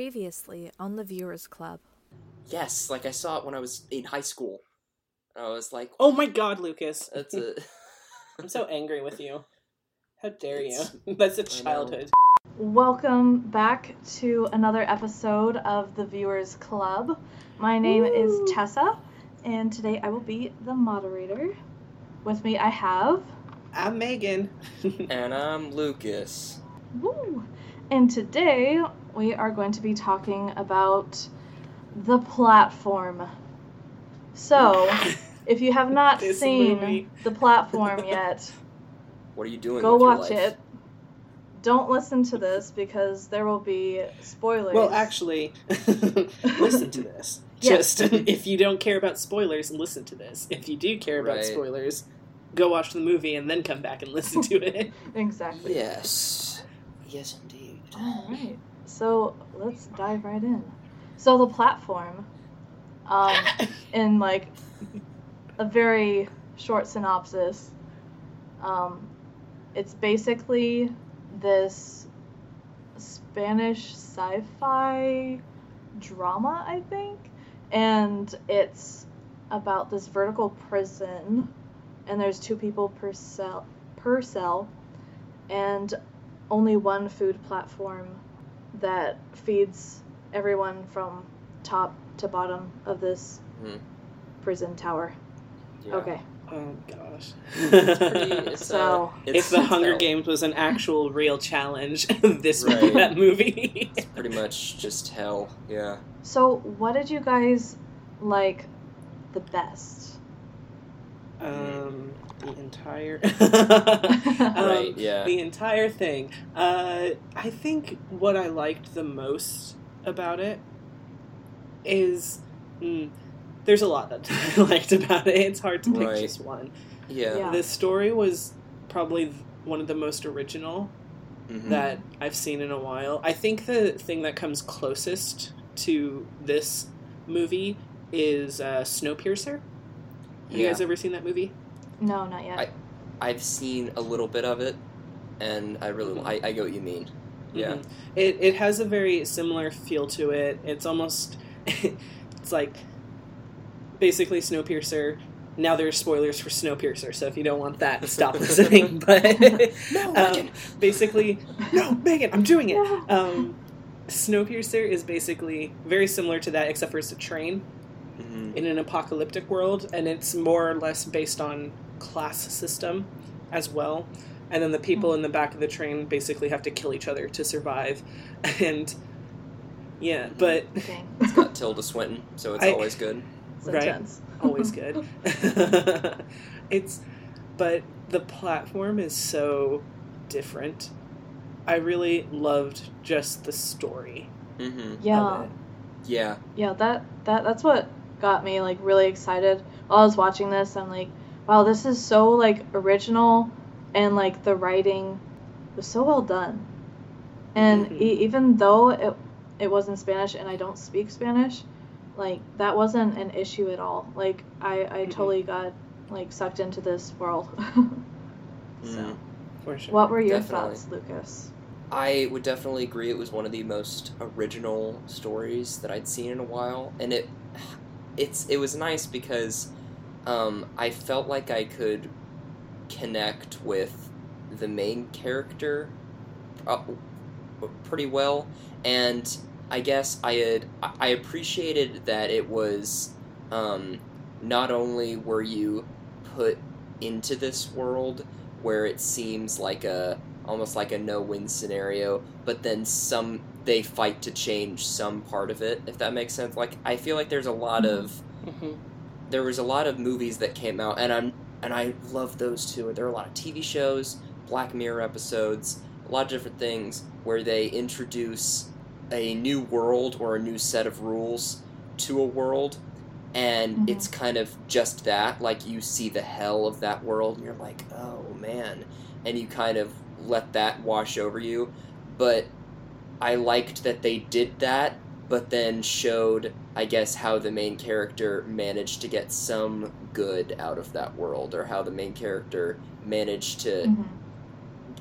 Previously on the Viewers Club. Yes, like I saw it when I was in high school. I was like, Oh my god, Lucas. that's a. I'm so angry with you. How dare you? That's a childhood. Welcome back to another episode of the Viewers Club. My name Woo. is Tessa, and today I will be the moderator. With me, I have. I'm Megan. and I'm Lucas. Woo! And today we are going to be talking about the platform. So, if you have not This seen movie. the platform yet, What are you doing? go with your watch life? it. Don't listen to this because there will be spoilers. well, actually, listen to this. Yes. Just if you don't care about spoilers, listen to this. If you do care about Right. spoilers, go watch the movie and then come back and listen to it. exactly. Yes. Yes, indeed. All right. So let's dive right in. So the platform, um, in like a very short synopsis, um, it's basically this Spanish sci-fi drama, I think, and it's about this vertical prison, and there's two people per cell per cell, and only one food platform that feeds everyone from top to bottom of this Hmm. prison tower. Yeah. Okay, Oh gosh. It's pretty. It's, So- uh, it's, if the Hunger hell. Games was an actual real challenge, this would be that movie. It's pretty much just hell. Yeah. so what did you guys like the best? um, the entire. Right, Um, yeah. The entire thing. Uh, I think what I liked the most about it is. Mm, there's a lot that I liked about it. It's hard to pick Right. just one. Yeah. Yeah. The story was probably one of the most original Mhm. that I've seen in a while. I think the thing that comes closest to this movie is uh, Snowpiercer. Have you guys ever seen that movie? No, not yet. I- I've seen a little bit of it, and I really Mhm. I, I get what you mean. Yeah. Mhm. It it has a very similar feel to it. It's almost it's like basically Snowpiercer. Now there's spoilers for Snowpiercer, so if you don't want that, stop listening. But No, um, basically, no, Megan, I'm doing it. No. Um, Snowpiercer is basically very similar to that, except for it's a train Mhm. in an apocalyptic world, and it's more or less based on class system as well. And then the people in the back of the train basically have to kill each other to survive. And yeah, but Dang. It's got Tilda Swinton, so it's I- always good. It's Right. intense. always good. it's but the platform is so different. I really loved just the story hmm Yeah. Yeah. Yeah, that that that's what got me like really excited while I was watching this. I'm like, wow, this is so like original, and like the writing was so well done. And Mhm. e- even though it it was in Spanish and I don't speak Spanish, like that wasn't an issue at all. Like I I Mhm. totally got like sucked into this world. so, Mhm. For sure. what were your Definitely. thoughts, Lucas? I would definitely agree. It was one of the most original stories that I'd seen in a while, and it it's it was nice because um, I felt like I could connect with the main character uh, pretty well, and I guess I had I appreciated that it was um, not only were you put into this world where it seems like a almost like a no-win scenario but then some they fight to change some part of it if that makes sense. Like i feel like there's a lot of Mhm. There was a lot of movies that came out and i'm and i love those too there are a lot of tv shows black mirror episodes a lot of different things where they introduce a new world or a new set of rules to a world and Mhm. it's kind of just that like you see the hell of that world and you're like oh man and you kind of let that wash over you but i liked that they did that but then showed i guess how the main character managed to get some good out of that world or how the main character managed to Mhm.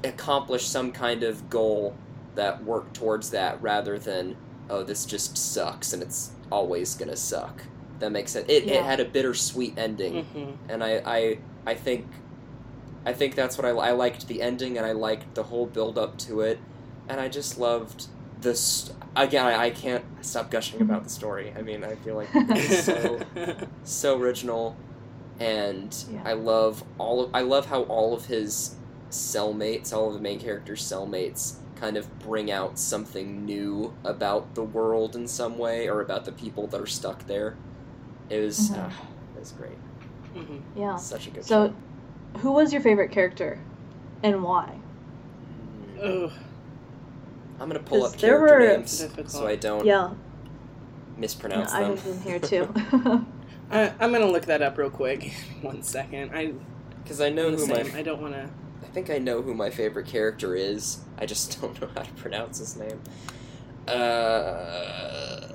accomplish some kind of goal that worked towards that rather than oh, this just sucks and it's always gonna suck. That makes sense. It, it had a bittersweet ending, hmm and I, I, I think, I think that's what I, I liked the ending, and I liked the whole build up to it, and I just loved this. Again, I, I can't stop gushing about the story. I mean, I feel like it's so so original, and Yeah. I love all of I love how all of his cellmates, all of the main characters' cellmates, kind of bring out something new about the world in some way, or about the people that are stuck there. It was Mhm. uh, it was great. hmm Yeah. Such a good So, show. who was your favorite character, and why? Oh, I'm gonna pull up there character were- names Difficult. so I don't Yeah, yeah mispronounce I them. in here too. I, I'm gonna look that up real quick. One second. I Because I know I'm the who my same. I don't want to. I think I know who my favorite character is. I just don't know how to pronounce his name. Uh,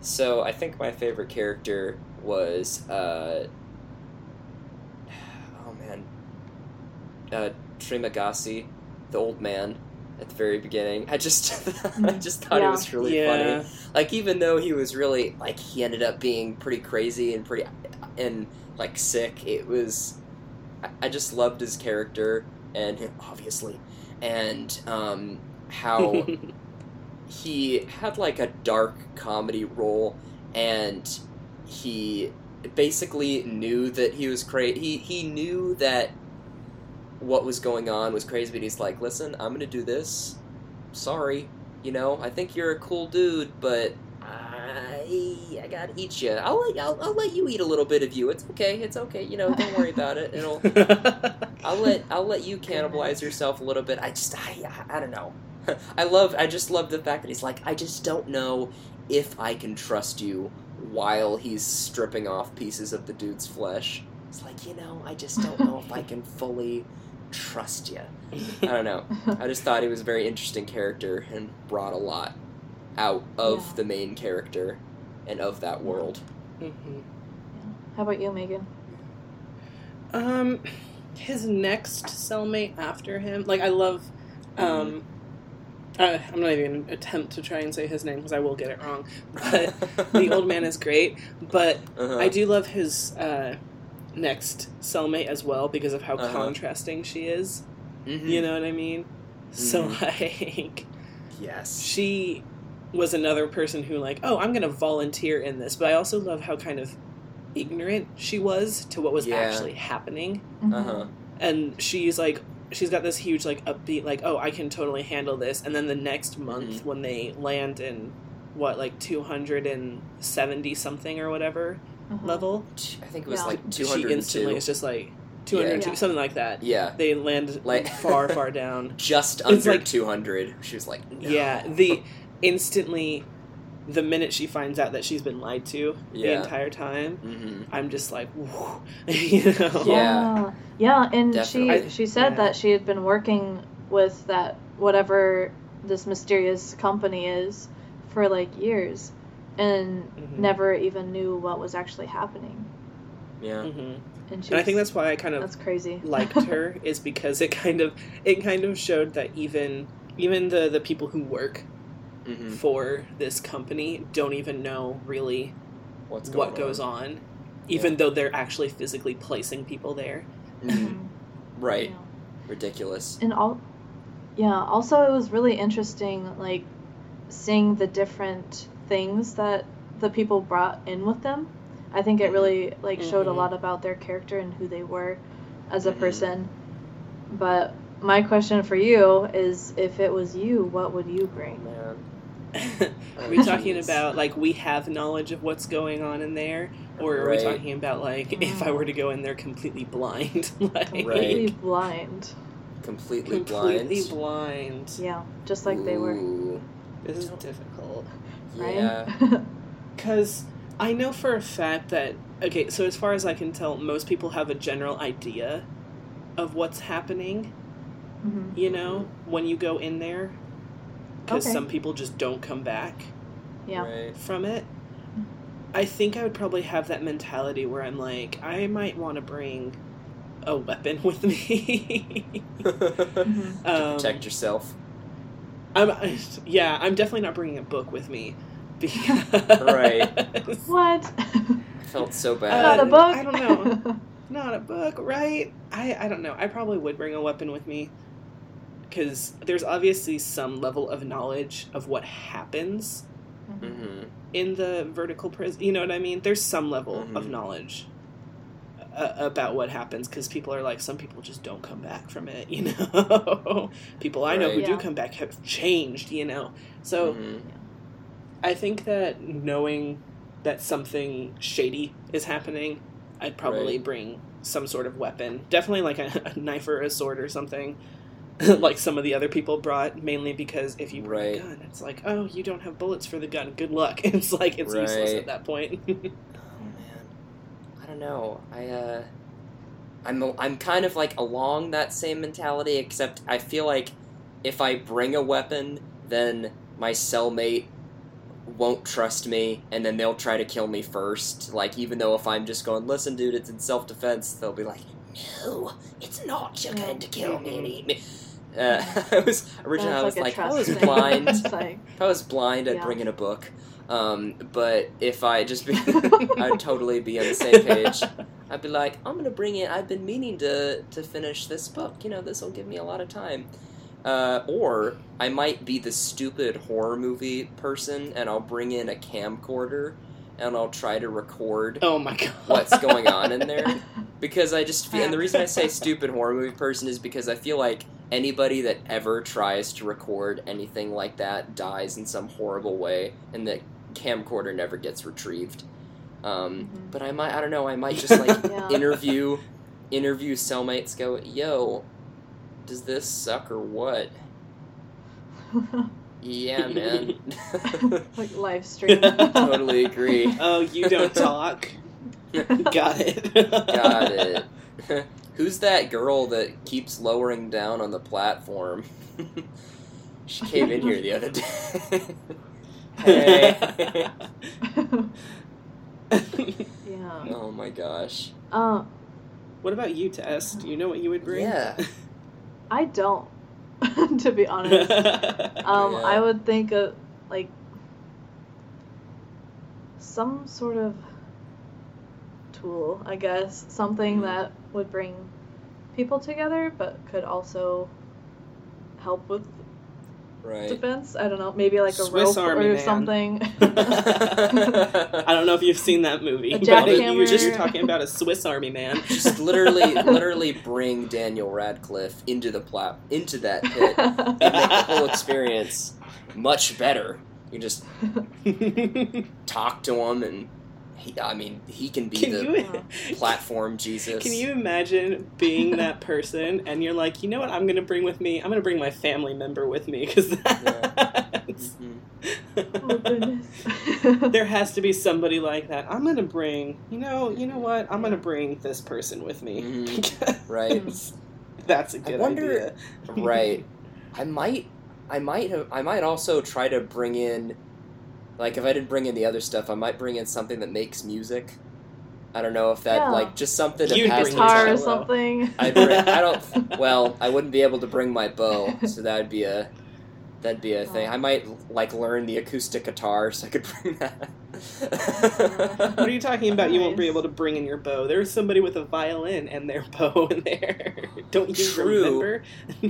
so I think my favorite character was uh, oh man, uh, Trimagasi, the old man at the very beginning. I just I just thought Yeah. it was really yeah. funny. Like even though he was really like he ended up being pretty crazy and pretty and like sick, it was I- I just loved his character and obviously and um how he had like a dark comedy role and he basically knew that he was crazy he he knew that what was going on was crazy but he's like listen i'm gonna do this sorry you know i think you're a cool dude but i i gotta eat you i'll let I'll, I'll let you eat a little bit of you it's okay it's okay you know don't worry about it it'll I'll let I'll let you cannibalize yourself a little bit. I just I, I, I don't know. I love I just love the fact that he's like I just don't know if I can trust you while he's stripping off pieces of the dude's flesh. It's like you know I just don't know if I can fully trust you. I don't know. I just thought he was a very interesting character and brought a lot out of Yeah. the main character and of that world. Mhm. How about you, Megan? Um, his next cellmate after him, like I love, um, uh, I'm not even gonna attempt to try and say his name because I will get it wrong. But the old man is great, but Uh-huh. I do love his uh, next cellmate as well because of how Uh-huh. contrasting she is. Mhm. You know what I mean? So Mhm. like Yes. she was another person who like, oh, I'm gonna volunteer in this, but I also love how kind of ignorant she was to what was Yeah. actually happening. Mm-hmm. Uh huh. and she's like she's got this huge like upbeat like oh i can totally handle this and then the next month Mhm. when they land in what like 270 something or whatever Uh-huh. I think it was Yeah. like two hundred. she instantly two. is just like 202 Yeah. something like that Yeah. they land Like- far far down just It's under like- 200 she was like no. yeah the instantly the minute she finds out that she's been lied to the entire time hmm i'm just like Whoa. you know Yeah. Yeah, and Definitely. she she said Yeah. that she had been working with that whatever this mysterious company is for like years and Mhm. never even knew what was actually happening. yeah Mhm. And she and i think that's why i kind of that's crazy. liked her is because it kind of it kind of showed that even even the the people who work hmm for this company don't even know really what's going what goes on even Yeah. though they're actually physically placing people there Mhm. Mhm. right Yeah. ridiculous And all yeah, also it was really interesting like seeing the different things that the people brought in with them. I think it Mhm. really like showed a Mhm. lot about their character and who they were as a Mhm. person. But my question for you is if it was you, what would you bring? man are we talking about like we have knowledge of what's going on in there or are Right. we talking about like if i were to go in there completely blind like Completely blind. completely, completely blind blind Yeah, just like they were, this is difficult right? yeah Because I know for a fact that, okay, so as far as I can tell, most people have a general idea of what's happening, Mhm. you know, when you go in there. Because Okay. some people just don't come back Yeah. right from it. I think I would probably have that mentality where I'm like, I might want to bring a weapon with me. to Mhm. um, protect yourself I'm yeah, I'm definitely not bringing a book with me. Because, Right. What? I felt so Uh, bad. Not a book. I don't know. Not a book, right? I I don't know. I probably would bring a weapon with me because there's obviously some level of knowledge of what happens hmm in the vertical prison. You know what I mean? There's some level of Mhm. knowledge uh, about what happens because people are like, some people just don't come back from it. You know, people I know who Right. do come back have changed. You know, so. hmm I think that knowing that something shady is happening, I'd probably Right. bring some sort of weapon. Definitely like a, a knife or a sword or something. like some of the other people brought, mainly because if you bring Right. a gun, it's like, oh, you don't have bullets for the gun. Good luck. It's like it's useless at that point. I don't know. I uh, I'm I'm kind of like along that same mentality, except I feel like if I bring a weapon, then my cellmate won't trust me, and then they'll try to kill me first. Like even though if I'm just going, listen, dude, it's in self defense, they'll be like, no, it's not. You're going to kill me and eat me. Uh, I was originally I was like, I was blind. It's like, If I was blind, I'd Yeah. bring in a book. Um, but if I just be, I'd totally be on the same page. I'd be like, I'm gonna bring in. I've been meaning to to finish this book. You know, this will give me a lot of time. Uh, or I might be the stupid horror movie person, and I'll bring in a camcorder, and I'll try to record oh my god. what's going on in there because I just feel, and the reason I say stupid horror movie person is because I feel like anybody that ever tries to record anything like that dies in some horrible way, and the camcorder never gets retrieved. Um, Mhm. But I might, I don't know, I might just like Yeah. interview, interview cellmates. Go, yo, does this suck or what? Yeah, man. like live stream. totally agree. Oh, you don't talk. Got it. Got it. Who's that girl that keeps lowering down on the platform? she came in here the other day. Hey. yeah. oh my gosh. Um, what about you, Tess? Do you know what you would bring? Yeah. I don't, to be honest. Um, Yeah. I would think of like some sort of tool, I guess, something Mhm. that would bring people together, but could also help with Right. defense. I don't know, maybe like a Swiss rope Army or man. something. I don't know if you've seen that movie, A but jackhammer. you just, you're talking about a Swiss Army man. Just literally, literally bring Daniel Radcliffe into the plat into that pit and make the whole experience much better. You just talk to him, and he, I mean, he can be Can the you platform Jesus. Can you imagine being that person and you're like, you know what I'm going to bring with me? I'm going to bring my family member with me because that's. Mhm. oh goodness. there has to be somebody like that. I'm going to bring, you know, you know what? I'm going to bring this person with me. Mhm. Right. That's a good wonder- idea. right. I might, I might have, I might also try to bring in, like, if I didn't bring in the other stuff, I might bring in something that makes music. I don't know if that, Yeah. like, just something to You'd pass bring the Guitar or something. I'd bring, I don't. Well, I wouldn't be able to bring my bow, so that'd be a, that'd be a thing. Oh. I might like learn the acoustic guitar, so I could bring that. What are you talking about? You won't be able to bring in your bow. There's somebody with a violin and their bow in there. Don't you True. remember?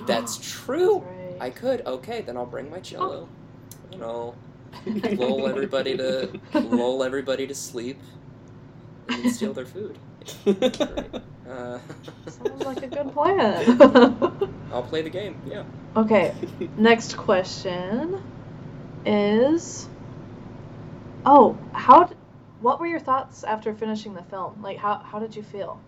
That's true. That's right. I could. Okay, then I'll bring my cello. Oh. You know, lull everybody to lull everybody to sleep, and then steal their food. Uh, Sounds like a good plan. I'll play the game. Yeah. okay, next question is Oh, how d- what were your thoughts after finishing the film? Like how how did you feel?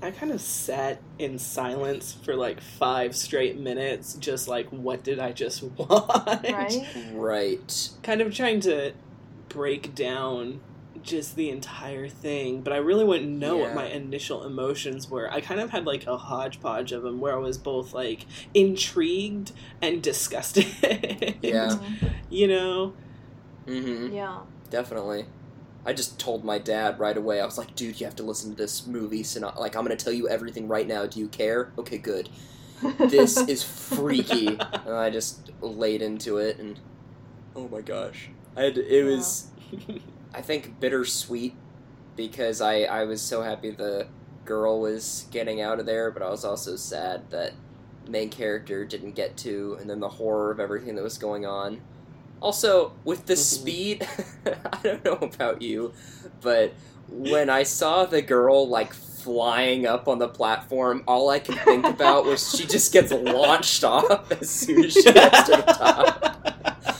I kind of sat in silence for like five straight minutes, just like, what did I just watch? Right? Right. Kind of trying to break down just the entire thing, but I really wouldn't know what my initial emotions were. I kind of had like a hodgepodge of them where I was both like intrigued and disgusted. Yeah. You know? Mm-hmm. Yeah. Definitely. I just told my dad right away. I was like, "Dude, you have to listen to this movie. So like, I'm gonna tell you everything right now. Do you care? Okay, good." this is freaky, and I just laid into it, and oh my gosh, I had it was I think bittersweet because I I was so happy the girl was getting out of there, but I was also sad that main character didn't get to, and then the horror of everything that was going on. Also, with the Mhm. speed, I don't know about you, but when I saw the girl like flying up on the platform, all I could think about was she just gets launched off as soon as she gets to the top.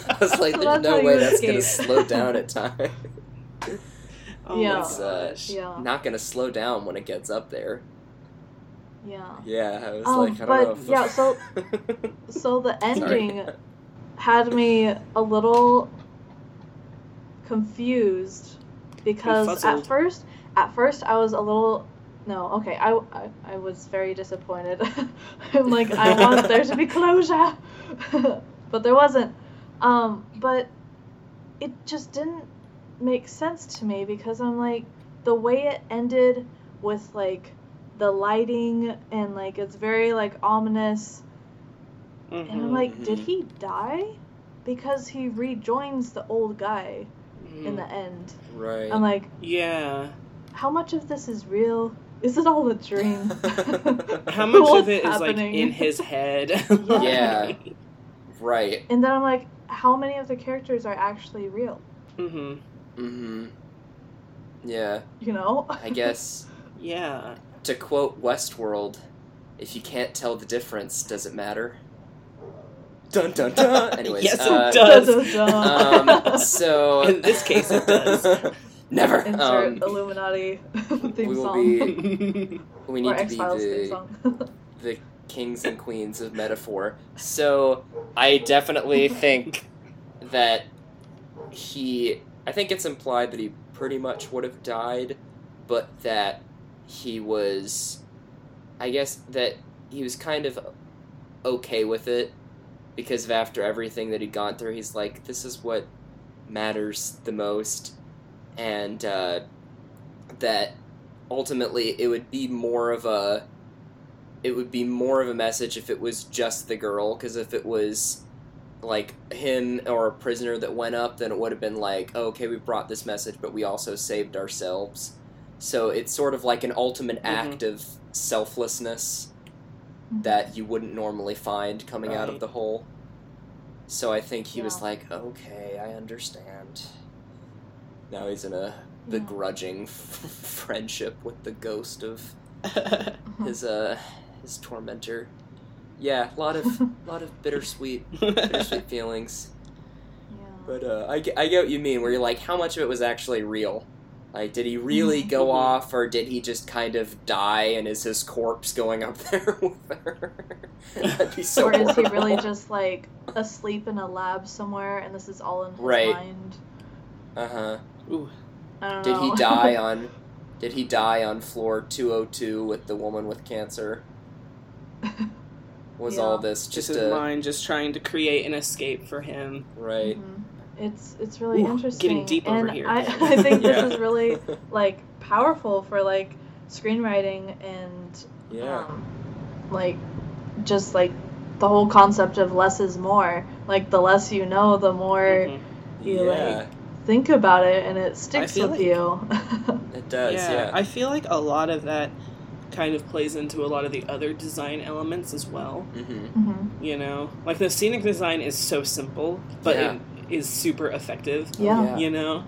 I was like, there's no way you that's gonna slow down at time. oh Yeah. It's uh. Yeah. not gonna slow down when it gets up there. Yeah. Yeah, I was Um, like, I don't but, know. If yeah, so- So the Sorry. ending had me a little confused because at first at first I was a little no okay I, I, I was very disappointed. I'm like I want there to be closure. But there wasn't. Um but it just didn't make sense to me because I'm like the way it ended with like the lighting and like it's very like ominous and I'm Mhm, like, did Mhm. he die? Because he rejoins the old guy in the mhm. end. right. I'm like, yeah. how much of this is real? Is it all a dream? How much of it is happening? like in his head? Yeah. right. And then I'm like, how many of the characters are actually real? Mm hmm Mm-hmm. Yeah, You know? I guess Yeah. to quote Westworld, if you can't tell the difference, does it matter? Dun dun dun. Anyways, Yes, it uh, does. Um, so In this case, it does. Never. Insert Um, Illuminati theme we will song. be- we need or to X be Files theme the the kings and queens of metaphor. So I definitely think that he. I think it's implied that he pretty much would have died, but that he was. I guess that he was kind of okay with it because of after everything that he'd gone through, he's like, this is what matters the most, and uh, that ultimately it would be more of a it would be more of a message if it was just the girl because if it was like him or a prisoner that went up then it would have been like oh, okay we brought this message but we also saved ourselves. So it's sort of like an ultimate act of selflessness that you wouldn't normally find coming out of the hole so i think he was like okay i understand now he's in a Yeah. begrudging friendship with the ghost of his uh his tormentor. Yeah, a lot of lot of bittersweet bittersweet feelings. Yeah. But uh, I, I get what you mean. Where you're like, how much of it was actually real? Like, did he really go Mhm. off, or did he just kind of die, and is his corpse going up there with her? That'd be so. or is he really just like asleep in a lab somewhere and this is all in his Right. mind? Uh huh. Ooh. Did know. he die on? Did he die on floor two hundred two with the woman with cancer? Was Yeah. all this Just just his a mind just trying to create an escape for him. right? Mhm. It's it's really Ooh, interesting. getting deep over and here. I, I think this Yeah. is really like powerful for like screenwriting and Yeah. um, like just like the whole concept of less is more. Like the less you know, the more Mhm. you, yeah. think about it and it sticks with like- you. It does. yeah, Yeah. I feel like a lot of that kind of plays into a lot of the other design elements as well. mm-hmm. hmm You know, like the scenic design is so simple, but Yeah. it is super effective. Yeah. Yeah. You know,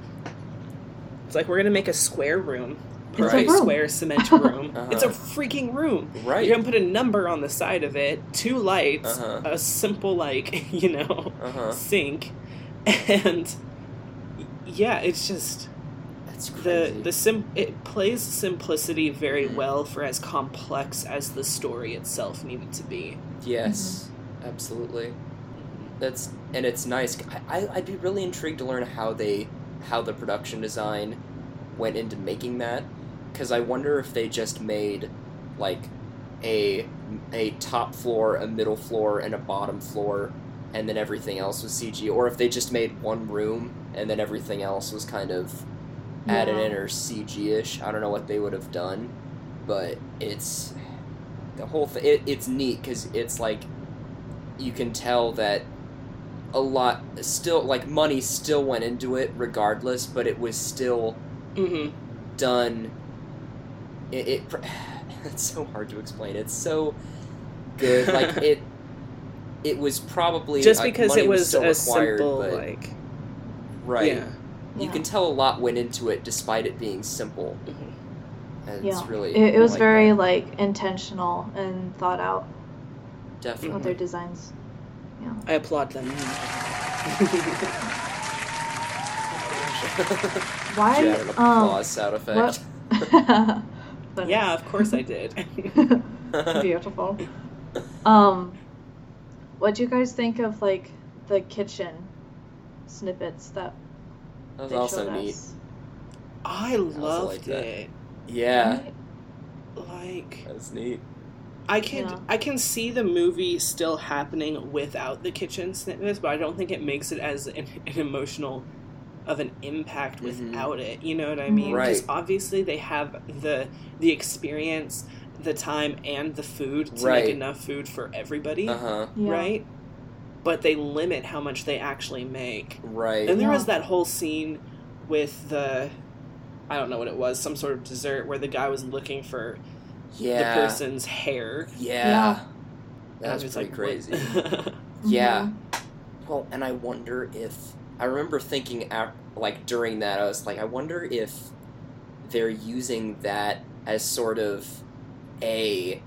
it's like we're gonna make a square room, It's a perfect room. square cement room. Uh-huh. It's a freaking room. Right. You're gonna put a number on the side of it, two lights, Uh-huh. a simple like you know Uh huh. sink, and yeah, it's just That's the crazy. the sim it plays simplicity very Mhm. well for as complex as the story itself needed to be. yes, absolutely. That's and it's nice. I, I I'd be really intrigued to learn how they how the production design went into making that because I wonder if they just made like a a top floor, a middle floor, and a bottom floor, and then everything else was CG, or if they just made one room and then everything else was kind of added Yeah. in or CG ish. I don't know what they would have done, but it's the whole thing it, it's neat because it's like you can tell that a lot still like money still went into it regardless but it was still hmm done it, it it's so hard to explain it's so good like it it was probably Just like, because money it was still a required, simple but- like right yeah. you Yeah. can tell a lot went into it despite it being simple Mhm. and Yeah. it's really It, it was like very that. like intentional and thought out definitely with their designs. I applaud them. Why? Did an um, applause sound effect But- yeah, of course I did. Beautiful. Um, what do you guys think of like the kitchen snippets that that was they also showed neat us? I loved like that. it. yeah Right? Like that's neat I can Yeah. I can see the movie still happening without the kitchen snippets, but I don't think it makes it as an, an emotional of an impact Mhm. without it. You know what I mean? Right. Because obviously they have the the experience, the time, and the food to Right. make enough food for everybody, uh-huh Yeah. right? But they limit how much they actually make. right And there Yeah. was that whole scene with the I don't know what it was, some sort of dessert where the guy was looking for yeah the person's hair. yeah, Yeah. that was, was pretty like, crazy what? Yeah. Well, and I wonder if I remember thinking at, like during that I was like I wonder if they're using that as sort of a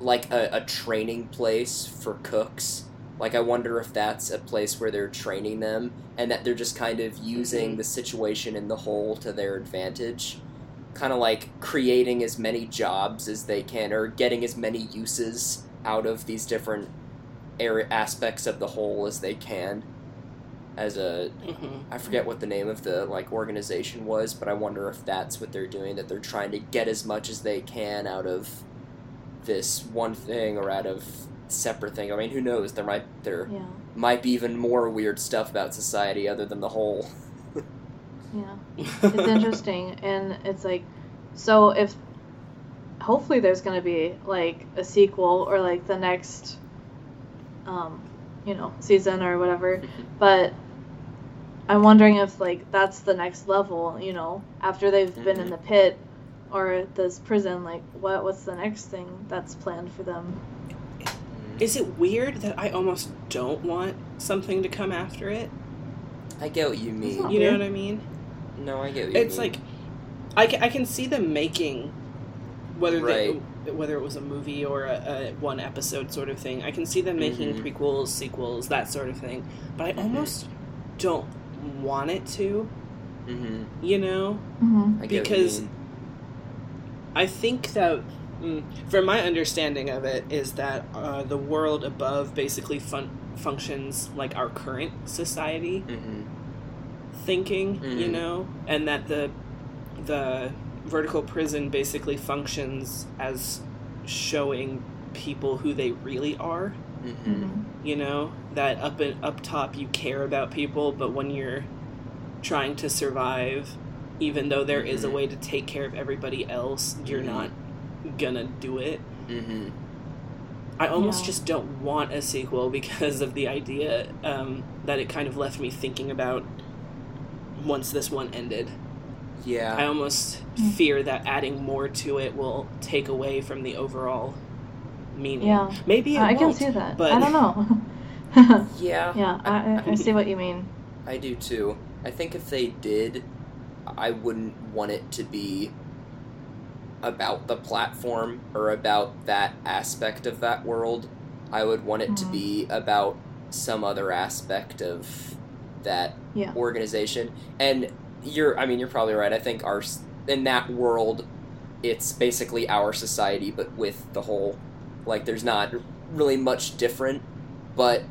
like a, a training place for cooks. Like I wonder if that's a place where they're training them and that they're just kind of using Mhm. the situation in the hole to their advantage. Kind of like creating as many jobs as they can or getting as many uses out of these different area aspects of the hole as they can as a Mhm. I forget what the name of the like organization was, but I wonder if that's what they're doing that they're trying to get as much as they can out of this one thing or out of separate thing. I mean, who knows? There might there Yeah. might be even more weird stuff about society other than the hole. Yeah. It's interesting, and it's like, so if hopefully there's gonna be like a sequel or like the next, um, you know, season or whatever, but. I'm wondering if like that's the next level, you know, after they've been in the pit or this prison, like what what's the next thing that's planned for them? Is it weird that I almost don't want something to come after it? I get what you mean. You know what I mean? No, I get what It's mean. like I can, I can see them making whether Right. they, whether it was a movie or a, a one episode sort of thing. I can see them making Mhm. prequels, sequels, that sort of thing. But I Mhm. almost don't want it to. hmm You know? Mm-hmm. I Because- what you. I think that, mm, from my understanding of it, is that uh, the world above basically fun- functions like our current society Thinking, you Mhm. know, and that the the vertical prison basically functions as showing people who they really are. Mhm. You know that up and up top you care about people, but when you're trying to survive, even though there is a Mhm. way to take care of everybody else, you're Mhm. not gonna do it. Mhm. I almost Yeah. just don't want a sequel because of the idea um, that it kind of left me thinking about once this one ended. Yeah. I almost Mm. fear that adding more to it will take away from the overall meaning. Yeah. Maybe it I can won't, see that. but I don't know. Yeah. yeah, I, I, I see what you mean. I do too. I think if they did, I wouldn't want it to be about the platform or about that aspect of that world. I would want it to Mhm. be about some other aspect of that Yeah. organization. And you're, I mean, you're probably right. I think our in that world, it's basically our society, but with the whole, like, there's not really much different. But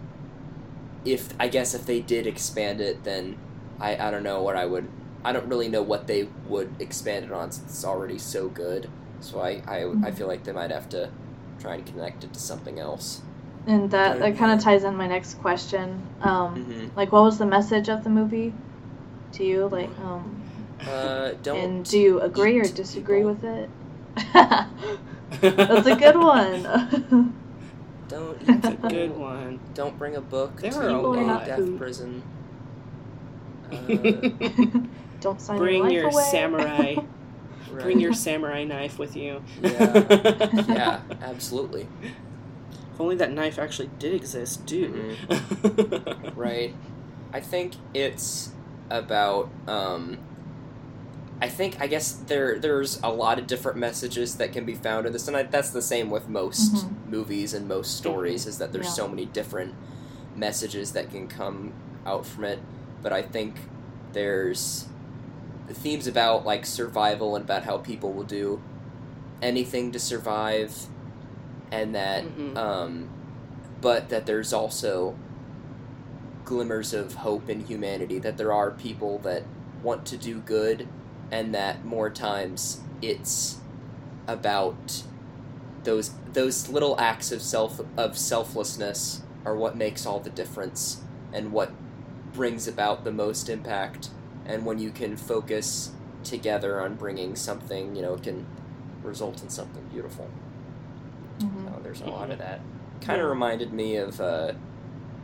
if I guess if they did expand it, then I I don't know what I would. I don't really know what they would expand it on since it's already so good. So I I, I Mhm. feel like they might have to try and connect it to something else. And that, that kind of ties in my next question. Um, hmm Like, what was the message of the movie to you? Like, um, Uh, don't. and do you agree or disagree people. with it? That's a good one. Don't eat That's a good one. Don't bring a book There to are a a lot. death prison. Uh, Don't sign Bring your, your away. samurai. right. Bring your samurai knife with you. Yeah. yeah, absolutely. If only that knife actually did exist, dude. Mm-hmm. Right. I think it's about um I think I guess there there's a lot of different messages that can be found in this and I, that's the same with most Mhm. movies and most stories is that there's Yeah. so many different messages that can come out from it but I think there's the themes about like survival and about how people will do anything to survive and that Mhm. um but that there's also glimmers of hope in humanity that there are people that want to do good and that more times it's about those those little acts of self of selflessness are what makes all the difference and what brings about the most impact and when you can focus together on bringing something you know it can result in something beautiful Mhm. so there's a lot of that kind of reminded me of uh,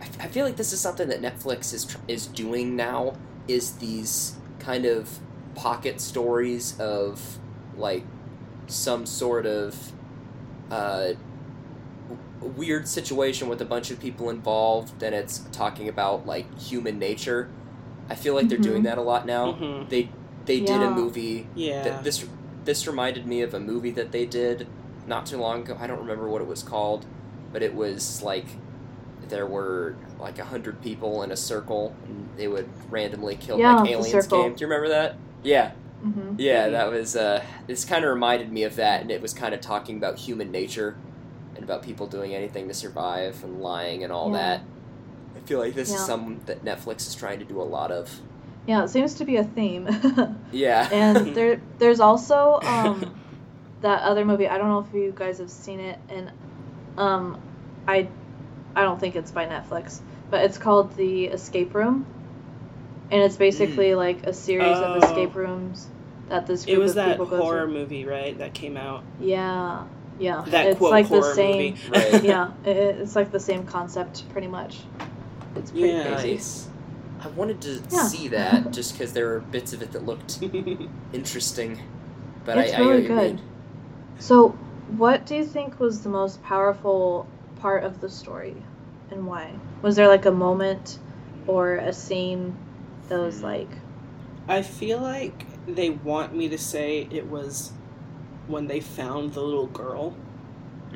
I, f- I feel like this is something that netflix is tr- is doing now is these kind of pocket stories of like some sort of uh, w- weird situation with a bunch of people involved and it's talking about like human nature i feel like they're doing Mhm. that a lot now Mhm. they they did a movie Yeah. Th- this this reminded me of a movie that they did not too long ago. I don't remember what it was called, but it was like there were like a hundred people in a circle, and they would randomly kill Yeah, like aliens game. Do you remember that? Yeah, Mhm. yeah, that was. Uh, this kind of reminded me of that, and it was kind of talking about human nature and about people doing anything to survive and lying and all Yeah. that. I feel like this is Yeah. something that Netflix is trying to do a lot of. Yeah, it seems to be a theme. Yeah, and there, there's also um, that other movie. I don't know if you guys have seen it, and um, I, I don't think it's by Netflix, but it's called The Escape Room, and it's basically like a series Oh. of escape rooms that this group it was of that people horror through. movie, right? That came out. Yeah, yeah. That it's quote like the horror same. movie. Right. yeah, it, it's like the same concept, pretty much. It's pretty Yeah. crazy. nice. I wanted to Yeah. see that just because there were bits of it that looked interesting, but It's I, I really what you good. mean. So, what do you think was the most powerful part of the story, and why? Was there like a moment or a scene that was Hmm. like, I feel like they want me to say it was when they found the little girl.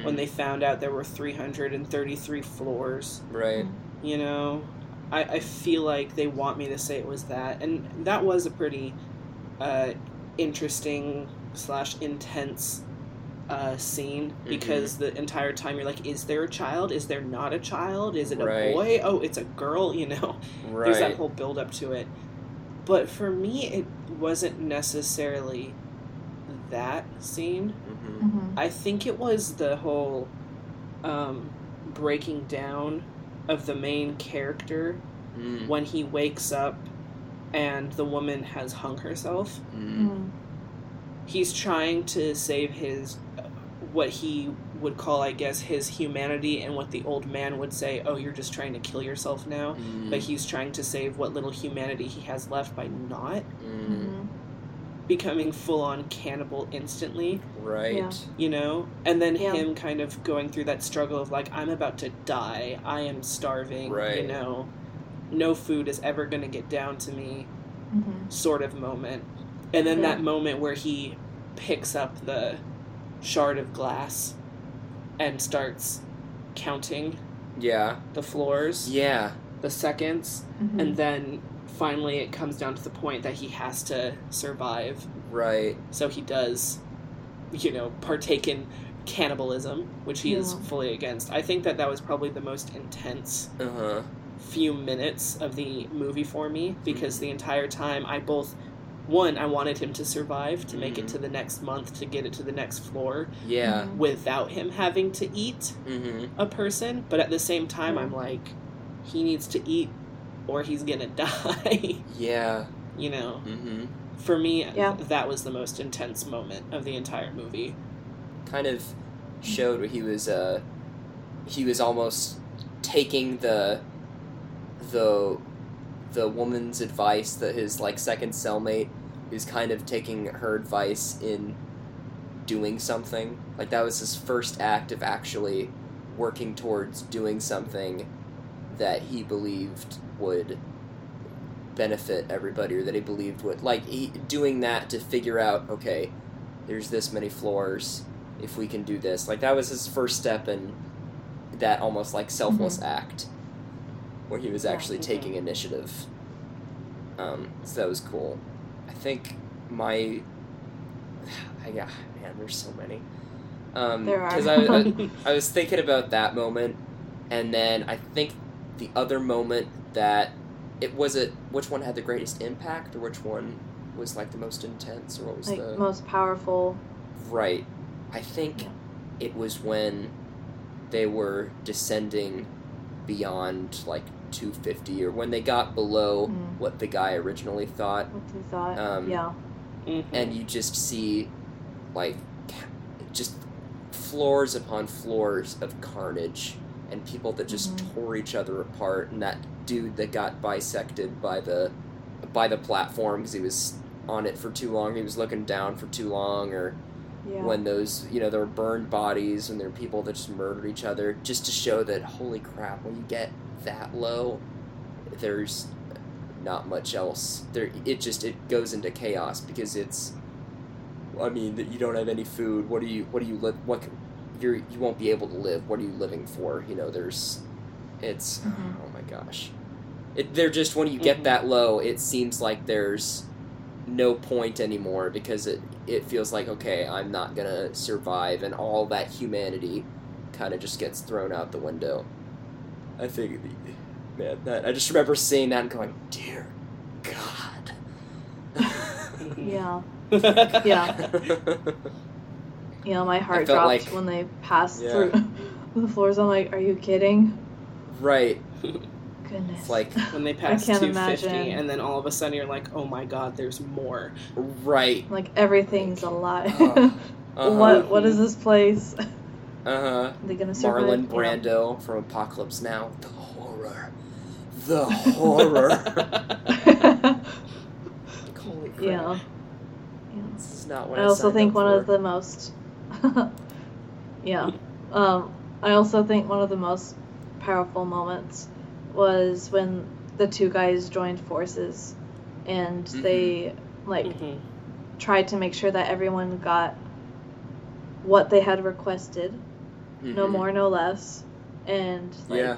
When Mm. they found out there were 333 floors. right, you know I, I feel like they want me to say it was that and that was a pretty uh, interesting slash intense uh, scene because the entire time you're like is there a child? Is there not a child? Is it a Right. boy? Oh it's a girl you know? There's that whole build up to it. But for me it wasn't necessarily that scene. Hmm mhm, I think it was the whole um, breaking down of the main character mm. when he wakes up and the woman has hung herself. Mm. mhm, He's trying to save his, what he would call, I guess, his humanity, and what the old man would say, oh, you're just trying to kill yourself now. Mm. But he's trying to save what little humanity he has left by not Mm. mhm. becoming full on cannibal instantly. right, Yeah. you know and then Yeah. him kind of going through that struggle of like i'm about to die i am starving Right. you know no food is ever going to get down to me mhm. sort of moment and then Yeah. that moment where he picks up the shard of glass and starts counting yeah, the floors yeah, the seconds Mhm. and then finally it comes down to the point that he has to survive. Right, so he does you know partake in cannibalism which he is fully against. I think that that was probably the most intense uh huh, few minutes of the movie for me because the entire time i both one i wanted him to survive to make it Mhm. to the next month to get it to the next floor yeah, Mhm. without him having to eat mm-hmm, a person but at the same time Yeah. i'm like he needs to eat or he's gonna die yeah, you know mm-hmm. for me Yeah. that was the most intense moment of the entire movie Kind of showed where he was uh he was almost taking the the the woman's advice that his like second cellmate is kind of taking her advice in doing something. Like that was his first act of actually working towards doing something that he believed would benefit everybody or that he believed would like he doing that to figure out okay there's this many floors if we can do this. Like that was his first step in that almost like selfless mm-hmm. act where he was Yeah. actually taking initiative um, so that was cool i think my I, yeah man there's so many um There are. because I, I, I was thinking about that moment and then i think the other moment that it was it which one had the greatest impact or which one was like the most intense or what was like the most powerful. right i think Yeah. it was when they were descending beyond like 250 or when they got below Mm. what the guy originally thought What you thought? Um, yeah. Mhm. and you just see like just floors upon floors of carnage and people that just Mhm. tore each other apart and that dude that got bisected by the by the platform because he was on it for too long he was looking down for too long or Yeah. when those you know there were burned bodies and there were people that just murdered each other just to show that holy crap when you get that low there's not much else. There it just it goes into chaos because it's i mean you don't have any food. What do you what do you live what you're you won't be able to live. What are you living for? You know there's it's Mhm. oh my gosh. It, they're just when you get Mhm. that low it seems like there's no point anymore because it it feels like okay i'm not gonna survive. And all that humanity kind of just gets thrown out the window i think the, man that i just remember seeing that and going dear god Yeah. Yeah. You know, my heart dropped like- when they passed Yeah. through the floors. I'm like, are you kidding? right Goodness. it's like when they pass can't 250 imagine. and then all of a sudden you're like oh my god there's more right like everything's alive. Uh, uh-huh. What what is this place? Uh-huh Are they gonna survive? marlon Yeah. brando from apocalypse now the horror the horror holy crap yeah. this is not what I I, also think one for. of the most yeah. Um I also think one of the most powerful moments was when the two guys joined forces and Mhm. they like Mhm. tried to make sure that everyone got what they had requested, no Mhm. more, no less, and like yeah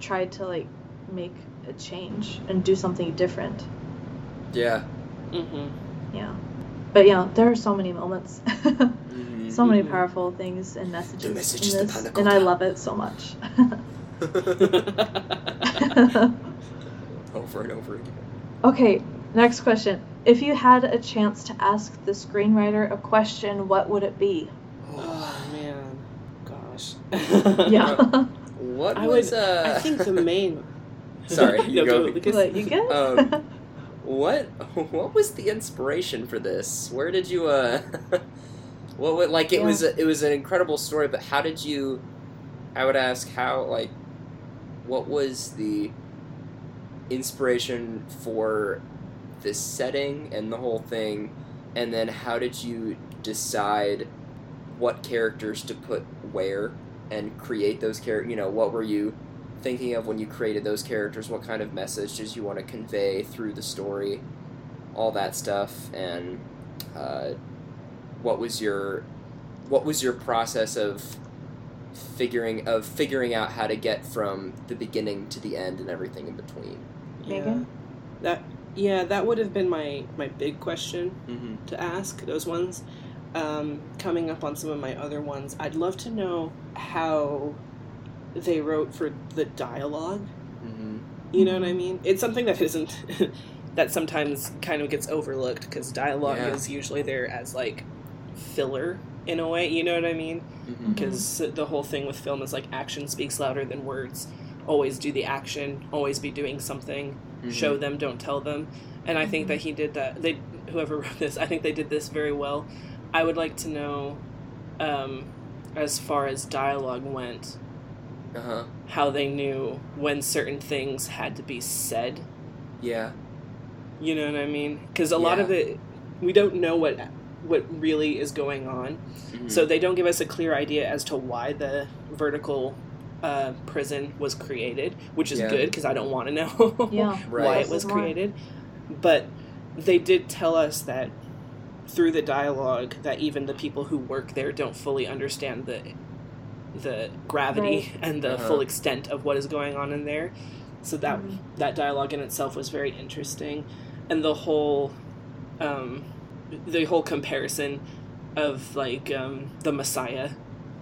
tried to like make a change and do something different. yeah Mhm. Yeah. But yeah, there are so many moments. Mhm. so many Mhm. powerful things and messages messages in to this, Panna and I love it so much. over and over again okay, next question. If you had a chance to ask the screenwriter a question, what would it be? oh man gosh Yeah. what I was would uh I think the main Sorry, you no, go. Lucas. What, you good? Um, What what was the inspiration for this? Where did you uh what would like it was a, it was an incredible story, but how did you I would ask how like what was the inspiration for this setting and the whole thing and then how did you decide what characters to put where and create those characters you know what were you thinking of when you created those characters what kind of messages you want to convey through the story all that stuff and uh, what was your what was your process of figuring of figuring out how to get from the beginning to the end and everything in between Megan? That yeah, that would have been my my big question mm-hmm. to ask. Those ones. Um, coming up on some of my other ones, I'd love to know how they wrote for the dialogue. Mm-hmm. You know what I mean? It's something that isn't that sometimes kind of gets overlooked because dialogue Yeah. is usually there as like filler in a way. You know what I mean? Mm-hmm. because the whole thing with film is like action speaks louder than words always do the action always be doing something Mm-hmm. show them don't tell them and i think that he did that they whoever wrote this i think they did this very well i would like to know um, as far as dialogue went, Uh huh. how they knew when certain things had to be said. Yeah. You know what I mean? Because a lot of it, we don't know what what really is going on. Mhm. So they don't give us a clear idea as to why the vertical uh, prison was created, which is Yeah. good because I don't want to know Yeah. why Right. it was created. But they did tell us that through the dialogue that even the people who work there don't fully understand the the gravity and the Uh-huh. full extent of what is going on in there. So that Mhm. that dialogue in itself was very interesting, and the whole um, the whole comparison of like um, the Messiah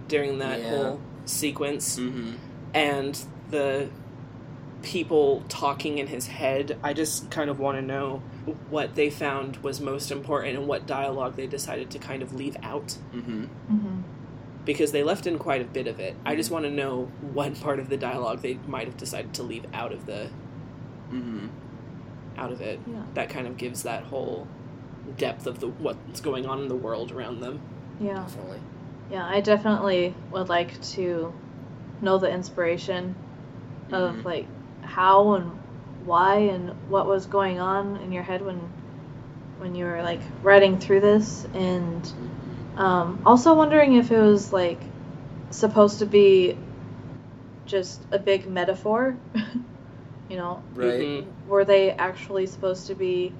during that Yeah. whole sequence Mhm. and the people talking in his head. I just kind of want to know what they found was most important and what dialogue they decided to kind of leave out Mhm. hmm because they left in quite a bit of it. I just want to know what part of the dialogue they might have decided to leave out of the Mhm. out of it. Yeah. That kind of gives that whole depth of the what's going on in the world around them. Yeah. Definitely. Yeah, I definitely would like to know the inspiration of Mhm. like how and why and what was going on in your head when when you were like writing through this and um, also wondering if it was like supposed to be just a big metaphor you know Right. Mhm. were they actually supposed to be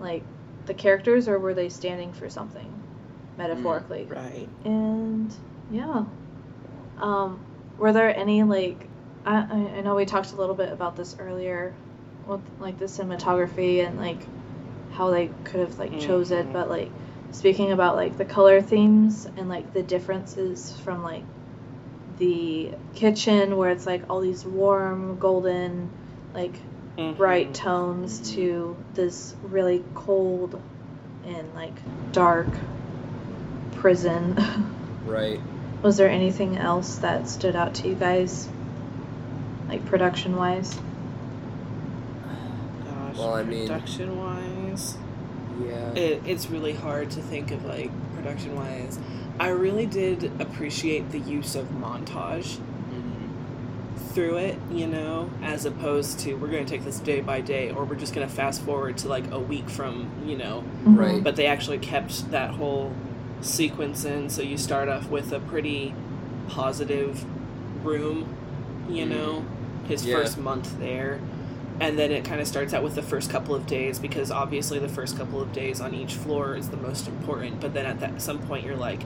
like the characters or were they standing for something metaphorically Right. and yeah um were there any like I, I know we talked a little bit about this earlier with like the cinematography and like how they could have like chose it Mhm. but like speaking about like the color themes and like the differences from like the kitchen where it's like all these warm golden like Mhm. bright tones to this really cold and like dark prison. Right. Was there anything else that stood out to you guys, like production wise? Gosh, Well, I mean- production wise. Yeah. it, it's really hard to think of like production wise i really did appreciate the use of montage Mhm. through it you know as opposed to we're going to take this day by day or we're just going to fast forward to like a week from you know Right. but they actually kept that whole sequence in so you start off with a pretty positive room you Mhm. know his Yeah. first month there and then it kind of starts out with the first couple of days because obviously the first couple of days on each floor is the most important but then at that some point you're like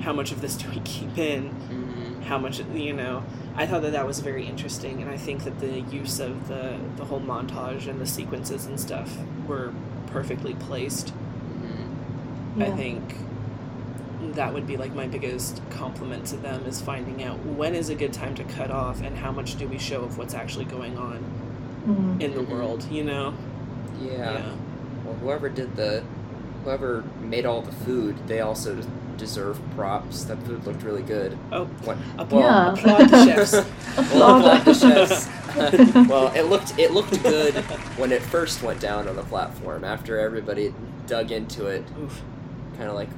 how much of this do we keep in Mhm. how much you know i thought that that was very interesting and i think that the use of the the whole montage and the sequences and stuff were perfectly placed Mhm. i think that would be like my biggest compliment to them is finding out when is a good time to cut off and how much do we show of what's actually going on Mhm. in the world you know Yeah. Well, whoever did the, whoever made all the food, they also deserve props. That food looked really good. oh What? applaud, Yeah. applaud the chefs well, applaud the chefs. well, it looked it looked good when it first went down on the platform. After everybody dug into it, Oof. kind of like,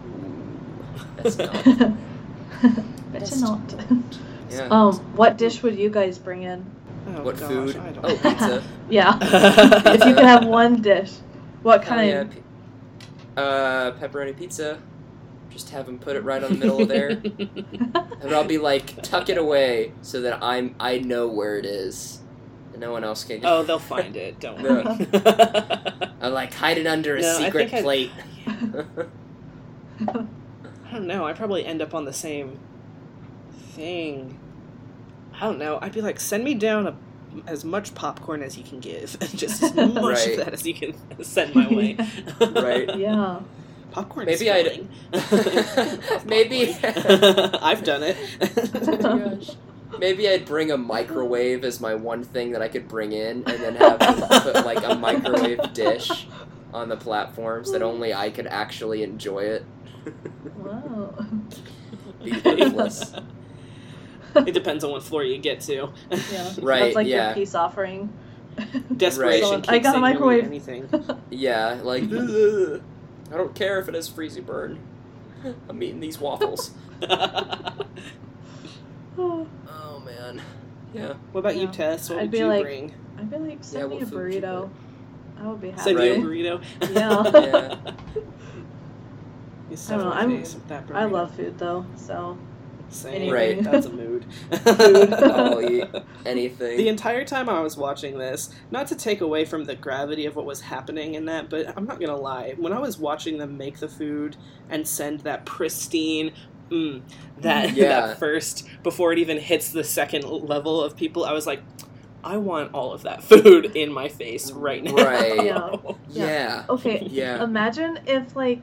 ooh, that's not. Bet you not. Yeah. Um, what dish would you guys bring in? Oh, what gosh, food? I don't Oh, pizza. Yeah, if you could have one dish, what Hell yeah, kind? uh, pepperoni pizza. Just have them put it right on the middle of there. And I'll be like, tuck it away so that I'm I know where it is, and no one else can. oh, they'll find it. Don't No. worry. I like hide it under a No, secret plate. I don't know. I probably end up on the same thing. I don't know. I'd be like, send me down a, as much popcorn as you can give, and just as much Right. of that as you can send my way. Right. yeah. Popcorn. Maybe I'd- filling. Maybe- I've done it. Gosh. Maybe I'd bring a microwave as my one thing that I could bring in, and then have put like a microwave dish on the platforms that only I could actually enjoy it. Wow. Be ruthless. it depends on what floor you get to. Yeah. Right, That's like yeah. your peace offering. Desperation. Right. keeps I got a saying microwave. Anything. Yeah, like I don't care if it has freezy burn. I'm eating these waffles. Oh man. Yeah. What about you, Tess? What I'd would be you like- bring? I'd be like, send Yeah, me a food would you burrito. I would be happy. Send Right. you a burrito. Yeah. Yeah. You I don't know, I'm- face with that I love food though, so Same. Right. That's a mood. I'll eat anything. The entire time I was watching this, not to take away from the gravity of what was happening in that, but I'm not gonna lie. When I was watching them make the food and send that pristine, mm, that Yeah. that first before it even hits the second level of people, I was like, I want all of that food in my face right now. Right. Yeah. yeah. okay. Yeah. Imagine if like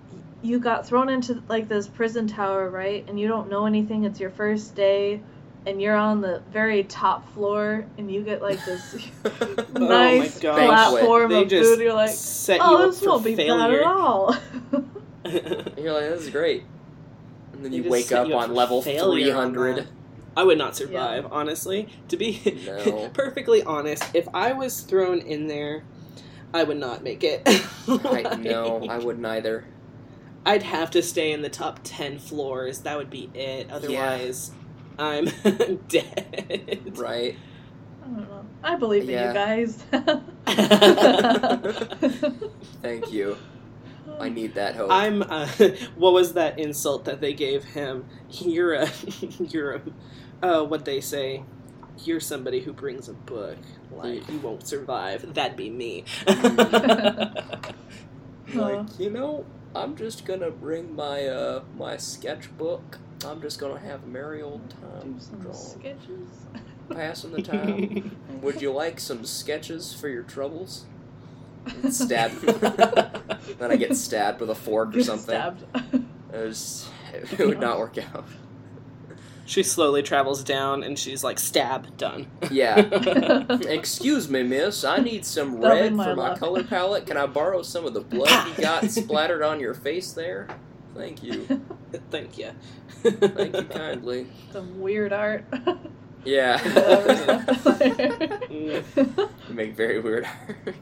you got thrown into like this prison tower, right? And you don't know anything. It's your first day, and you're on the very top floor, and you get like this Oh nice my gosh. platform They of just food. You're like, set oh, you oh, this won't be bad at all. You're like, this is great. And then They you wake up you up on level 300. I would not survive, honestly. To be No. perfectly honest, if I was thrown in there, I would not make it. I no, I wouldn't either. I'd have to stay in the top 10 floors. That would be it. Otherwise, I'm dead. Right. I don't know. I believe Yeah. in you guys. Thank you. I need that hope. I'm. Uh, what was that insult that they gave him? You're a. You're a. Uh, what they say? You're somebody who brings a book. Like you won't survive. That'd be me. like, you know, I'm just gonna bring my uh my sketchbook. I'm just gonna have a merry old Do time some drawing, sketches. passing the time. Would you like some sketches for your troubles? And Stab. then I get stabbed with a fork or something. stabbed. It, was, it would not work out. She slowly travels down, and she's like, "Stab, done." Yeah. Excuse me, miss. I need some That'll be red my for my luck. color palette. Can I borrow some of the blood ah. you got splattered on your face there? Thank you. Thank you. Thank you kindly. Some weird art. Yeah. You make very weird art.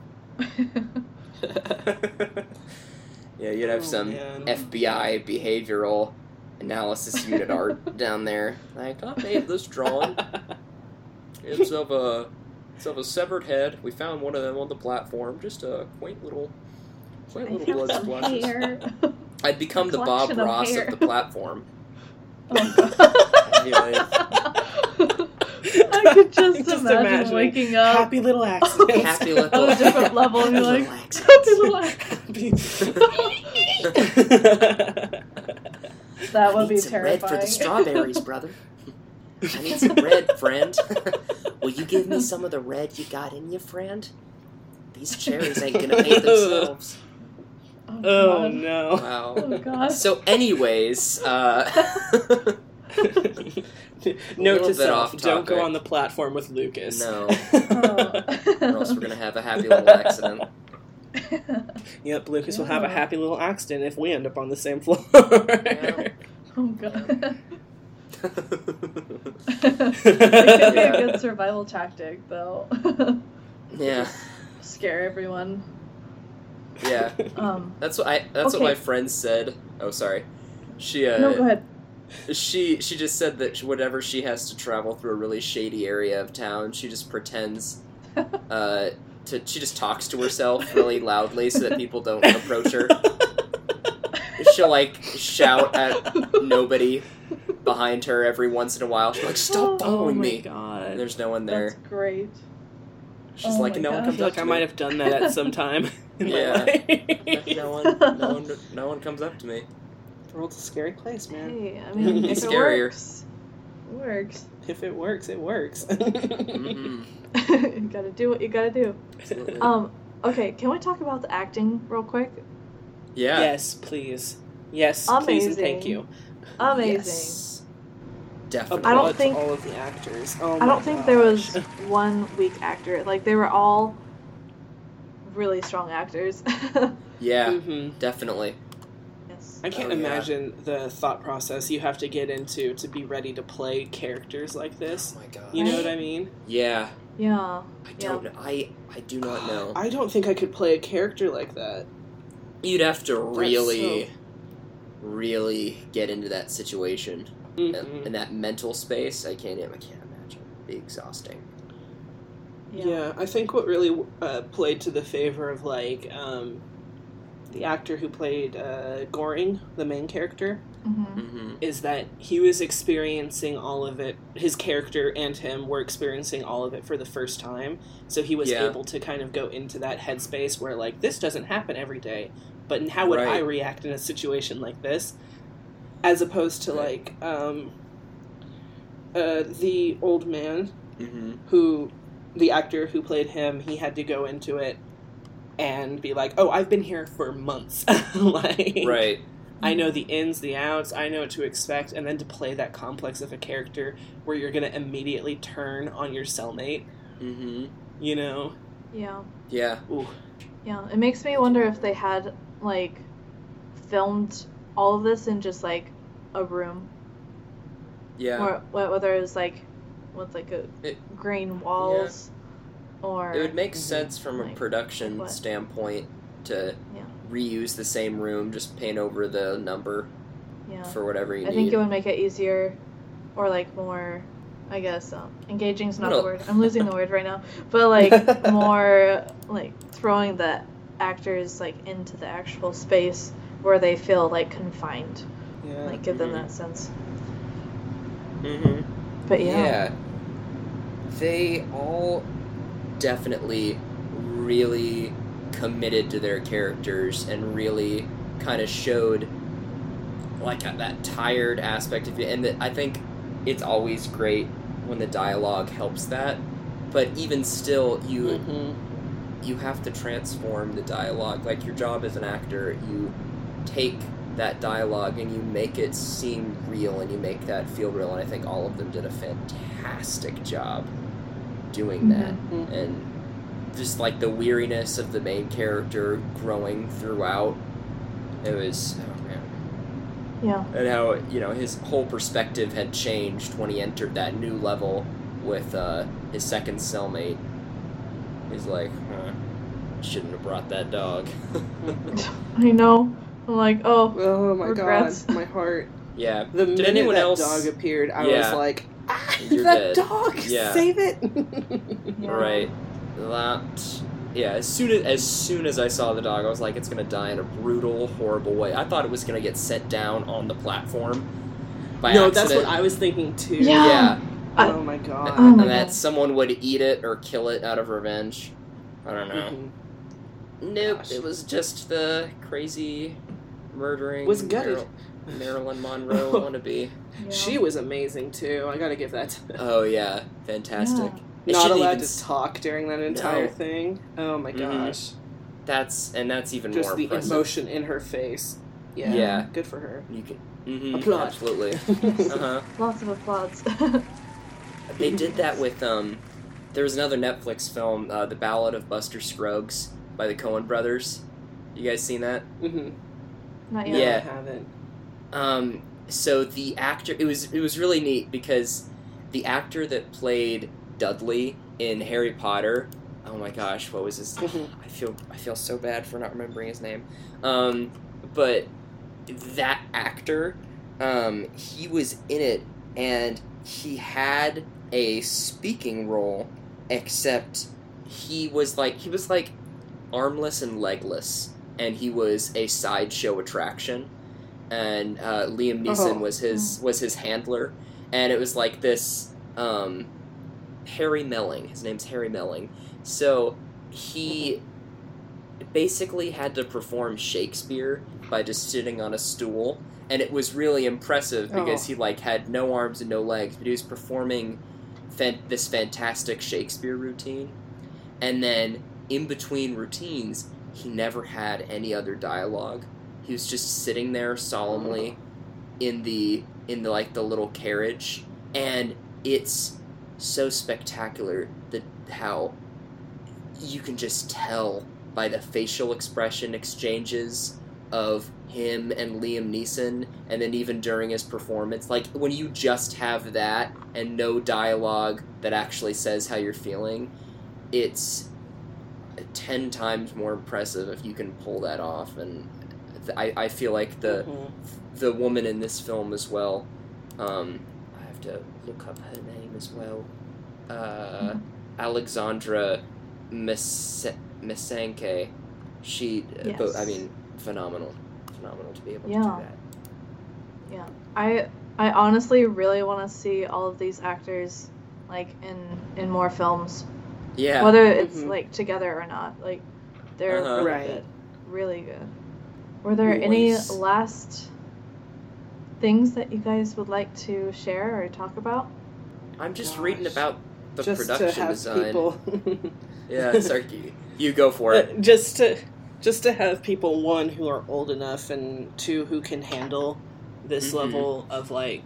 yeah, you'd have Oh, some man. FBI behavioral analysis unit art down there. Like, oh, I made this drawing. It's of a it's of a severed head. We found one of them on the platform. Just a quaint little quaint little blood splashes. hair. I'd become the Bob of Ross hair. of the platform. Oh, Yeah. I could just, Just imagine imagining waking up Happy little accidents. Happy little on a different level and you're like, happy little act. Happy- That would I be need some red for the strawberries, brother. I need some red, friend. Will you give me some of the red you got in you, friend? These cherries ain't gonna paint themselves. oh, oh no. Wow. Oh, God. So, anyways, uh, Note to self: off don't go on the platform with Lucas. no, Oh. or else we're gonna have a happy little accident. Yep, Lucas will have a happy little accident if we end up on the same floor. Yeah. God. yeah. it could be a good survival tactic, though. Yeah. Scare everyone. yeah. Um, That's what I. That's Okay. what my friend said. Oh, sorry. She uh, no, go ahead. she she just said that whatever she has to travel through a really shady area of town, she just pretends uh, to she just talks to herself really loudly so that people don't approach her. She'll like shout at nobody behind her every once in a while. She's like, "Stop oh following my me!" And god. there's no one there. That's great. She's oh like, "No one God. I comes feel up like to I me." might have done that at some time in Yeah. my life. No one, no one, no one comes up to me. The world's a scary place, man. Hey, I mean, if It's it scarier. works, it works. If it works, it works. hmm you gotta do what you gotta do. Absolutely. Um, okay, can we talk about the acting real quick? Yeah. Yes, please. Yes, please and thank you. Amazing. Yes. Definitely. I don't think- all of the actors. Oh I don't think there was one weak actor. Like they were all really strong actors. Yeah, Mhm. definitely. yes. I can't Oh, yeah. imagine the thought process you have to get into to be ready to play characters like Oh this. my god. You know what I mean? Yeah. Yeah. I don't know. I I do not know. I don't think I could play a character like that. You'd have to really, really get into that situation Mhm. and, and that mental space. I can't. I can't imagine. It'd be exhausting. Yeah. I think what really uh, played to the favor of like um, the actor who played uh, Goreng, the main character, hmm hmm is that he was experiencing all of it. His character and him were experiencing all of it for the first time, so he was Yeah. able to kind of go into that headspace where like this doesn't happen every day, but how would I react in a situation like this, as opposed to Right. like um, uh, the old man hmm who the actor who played him he had to go into it and be like oh i've been here for months like Right. I know the ins the outs i know what to expect and then to play that complex of a character where you're going to immediately turn on your cellmate hmm you know Yeah. Yeah. Ooh. Yeah. It makes me wonder if they had like filmed all of this in just like a room, Yeah. or whether it was like with like a It- green walls, or It would make sense from a production what? standpoint to Yeah. Reuse the same room, just paint over the number yeah. for whatever you I need. think it would make it easier, or like more. I guess um, engaging is not No. the word. I'm losing the word right now. But like more like throwing the actors like into the actual space where they feel like confined. yeah Like give them Mhm. that sense. hmm But yeah. Yeah. They all definitely really committed to their characters and really kind of showed like that tired aspect of it. And that I think it's always great when the dialogue helps that. But even still, you Mhm. you have to transform the dialogue. Like your job as an actor, you take that dialogue and you make it seem real and you make that feel real. And I think all of them did a fantastic job doing that. Mhm. And just like the weariness of the main character growing throughout, it was oh man. Yeah. And how you know his whole perspective had changed when he entered that new level with uh, his second cellmate. He's like, huh, shouldn't have brought that dog. I know. I'm like, oh, oh my Regrets. god my heart yeah. the minute anyone that else- dog appeared i Yeah. was like ah, that dead. dog Yeah. save it Yeah. Right. That. Yeah. As soon as as soon as I saw the dog, I was like, it's gonna die in a brutal, horrible way. I thought it was gonna get set down on the platform. By no, accident. that's what I was thinking too. Yeah. Yeah. I- Oh my god. Oh my and that God. someone would eat it or kill it out of revenge. I don't know. Mhm. Nope, Gosh. it was just the crazy murdering Was gutted. Maril- Marilyn Monroe wannabe. yeah. She was amazing too. I gotta give that. To Oh yeah, fantastic. Yeah. It Not allowed even to s- talk during that entire No. thing. Oh my Mhm. gosh. That's and that's even Just more the impressive. emotion in her face. Yeah. Yeah. Good for her. You can mhm, Applaud. absolutely. Uh huh. Lots of applause. They did that with um. There was another Netflix film, uh, The Ballad of Buster Scruggs by the Coen Brothers. You guys seen that? Mm-hmm. Not yet. Yeah. I haven't. Um, so the actor, it was it was really neat because the actor that played Dudley in Harry Potter. Oh my gosh, what was his? Mhm. I feel I feel so bad for not remembering his name. Um, but that actor, um, he was in it, and he had a speaking role, except he was like he was like armless and legless, and he was a sideshow attraction. And uh, Liam Neeson Oh. was his was his handler, and it was like this um, Harry Melling. His name's Harry Melling. So he basically had to perform Shakespeare by just sitting on a stool, and it was really impressive because Oh. he like had no arms and no legs, but he was performing fan- this fantastic Shakespeare routine, and then in between routines, he never had any other dialogue. He was just sitting there solemnly oh. in the in the like the little carriage, and it's so spectacular that how you can just tell by the facial expression exchanges of him and Liam Neeson, and then even during his performance, like when you just have that and no dialogue that actually says how you're feeling, it's ten times more impressive if you can pull that off. And th- I, I feel like the Mhm. the woman in this film as well. Um, to look up her name as well. Uh, Mhm. Alexandra Mis- Masangkay. She, uh, Yes. but I mean, phenomenal, phenomenal to be able to do that. Yeah, I I honestly really want to see all of these actors like in in more films, Yeah. whether it's Mhm. like together or not. Like they're Uh-huh. really Right. good, really good. Were there any last things that you guys would like to share or talk about? I'm just Gosh. reading about the just production to have design. people Yeah, sorry, you- you go for it. Just to just to have people one who are old enough and two who can handle this Mhm. level of like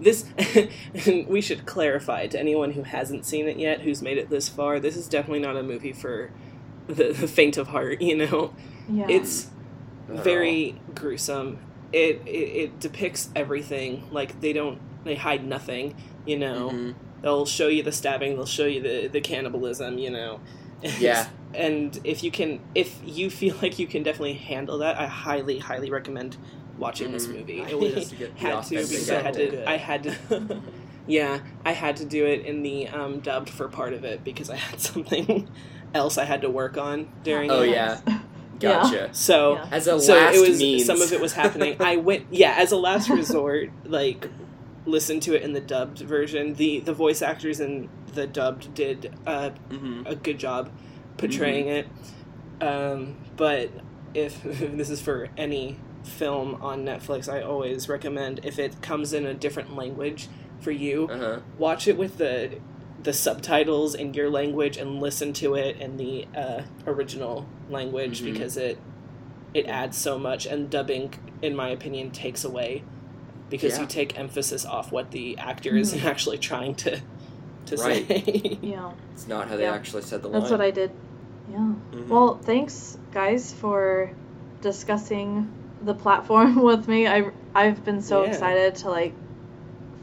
this we should clarify to anyone who hasn't seen it yet who's made it this far this is definitely not a movie for the, the faint of heart you know Yeah. it's very gruesome it, it it depicts everything like they don't they hide nothing you know Mhm. they'll show you the stabbing they'll show you the the cannibalism you know Yeah. and if you can if you feel like you can definitely handle that i highly highly recommend watching this Mhm. movie I it was to get the had to authentic because i had edit. to i had to yeah i had to do it in the um, dubbed for part of it because i had something else i had to work on during Oh, it yeah. Yeah. Gotcha. so Yeah. As a so last it was means. some of it was happening i went yeah as a last resort like listen to it in the dubbed version the the voice actors in the dubbed did uh, Mhm. a good job portraying it um, but if, if this is for any film on netflix i always recommend if it comes in a different language for you Uh-huh. watch it with the the subtitles in your language and listen to it in the uh, original language Mhm. because it it adds so much and dubbing in my opinion takes away because Yeah. you take emphasis off what the actor is Mhm. actually trying to to Right. say yeah. It's not how they Yeah. actually said the line. That's what I did. Yeah. Mhm. Well, thanks guys for discussing the platform with me. I I've been so Yeah. excited to like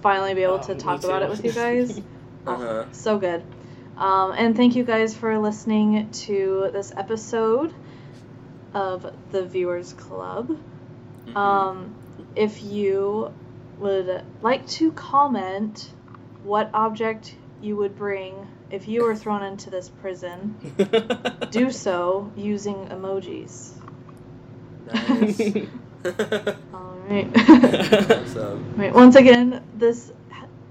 finally be able Oh, to talk about it with you guys. Uh-huh. so good. Um, and thank you guys for listening to this episode of the Viewers Club. Mhm. Um, if you would like to comment what object you would bring if you were thrown into this prison, do so using emojis. Nice. All right. awesome. right. Once again, this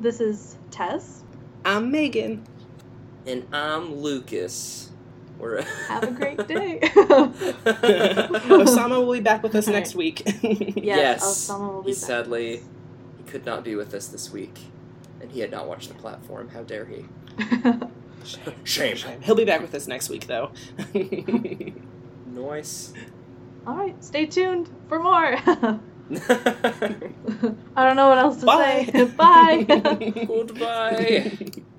this is Tess. I'm megan And I'm Lucas. We're Have a great day. osama will be back with us Alright. next week Yes, Osama will be he back. sadly he could not be with us this week, and he had not watched the platform. How dare he? Shame. Shame. he'll be back with us next week though Noise. All right, stay tuned for more. I don't know what else to Bye. say. Bye. Goodbye.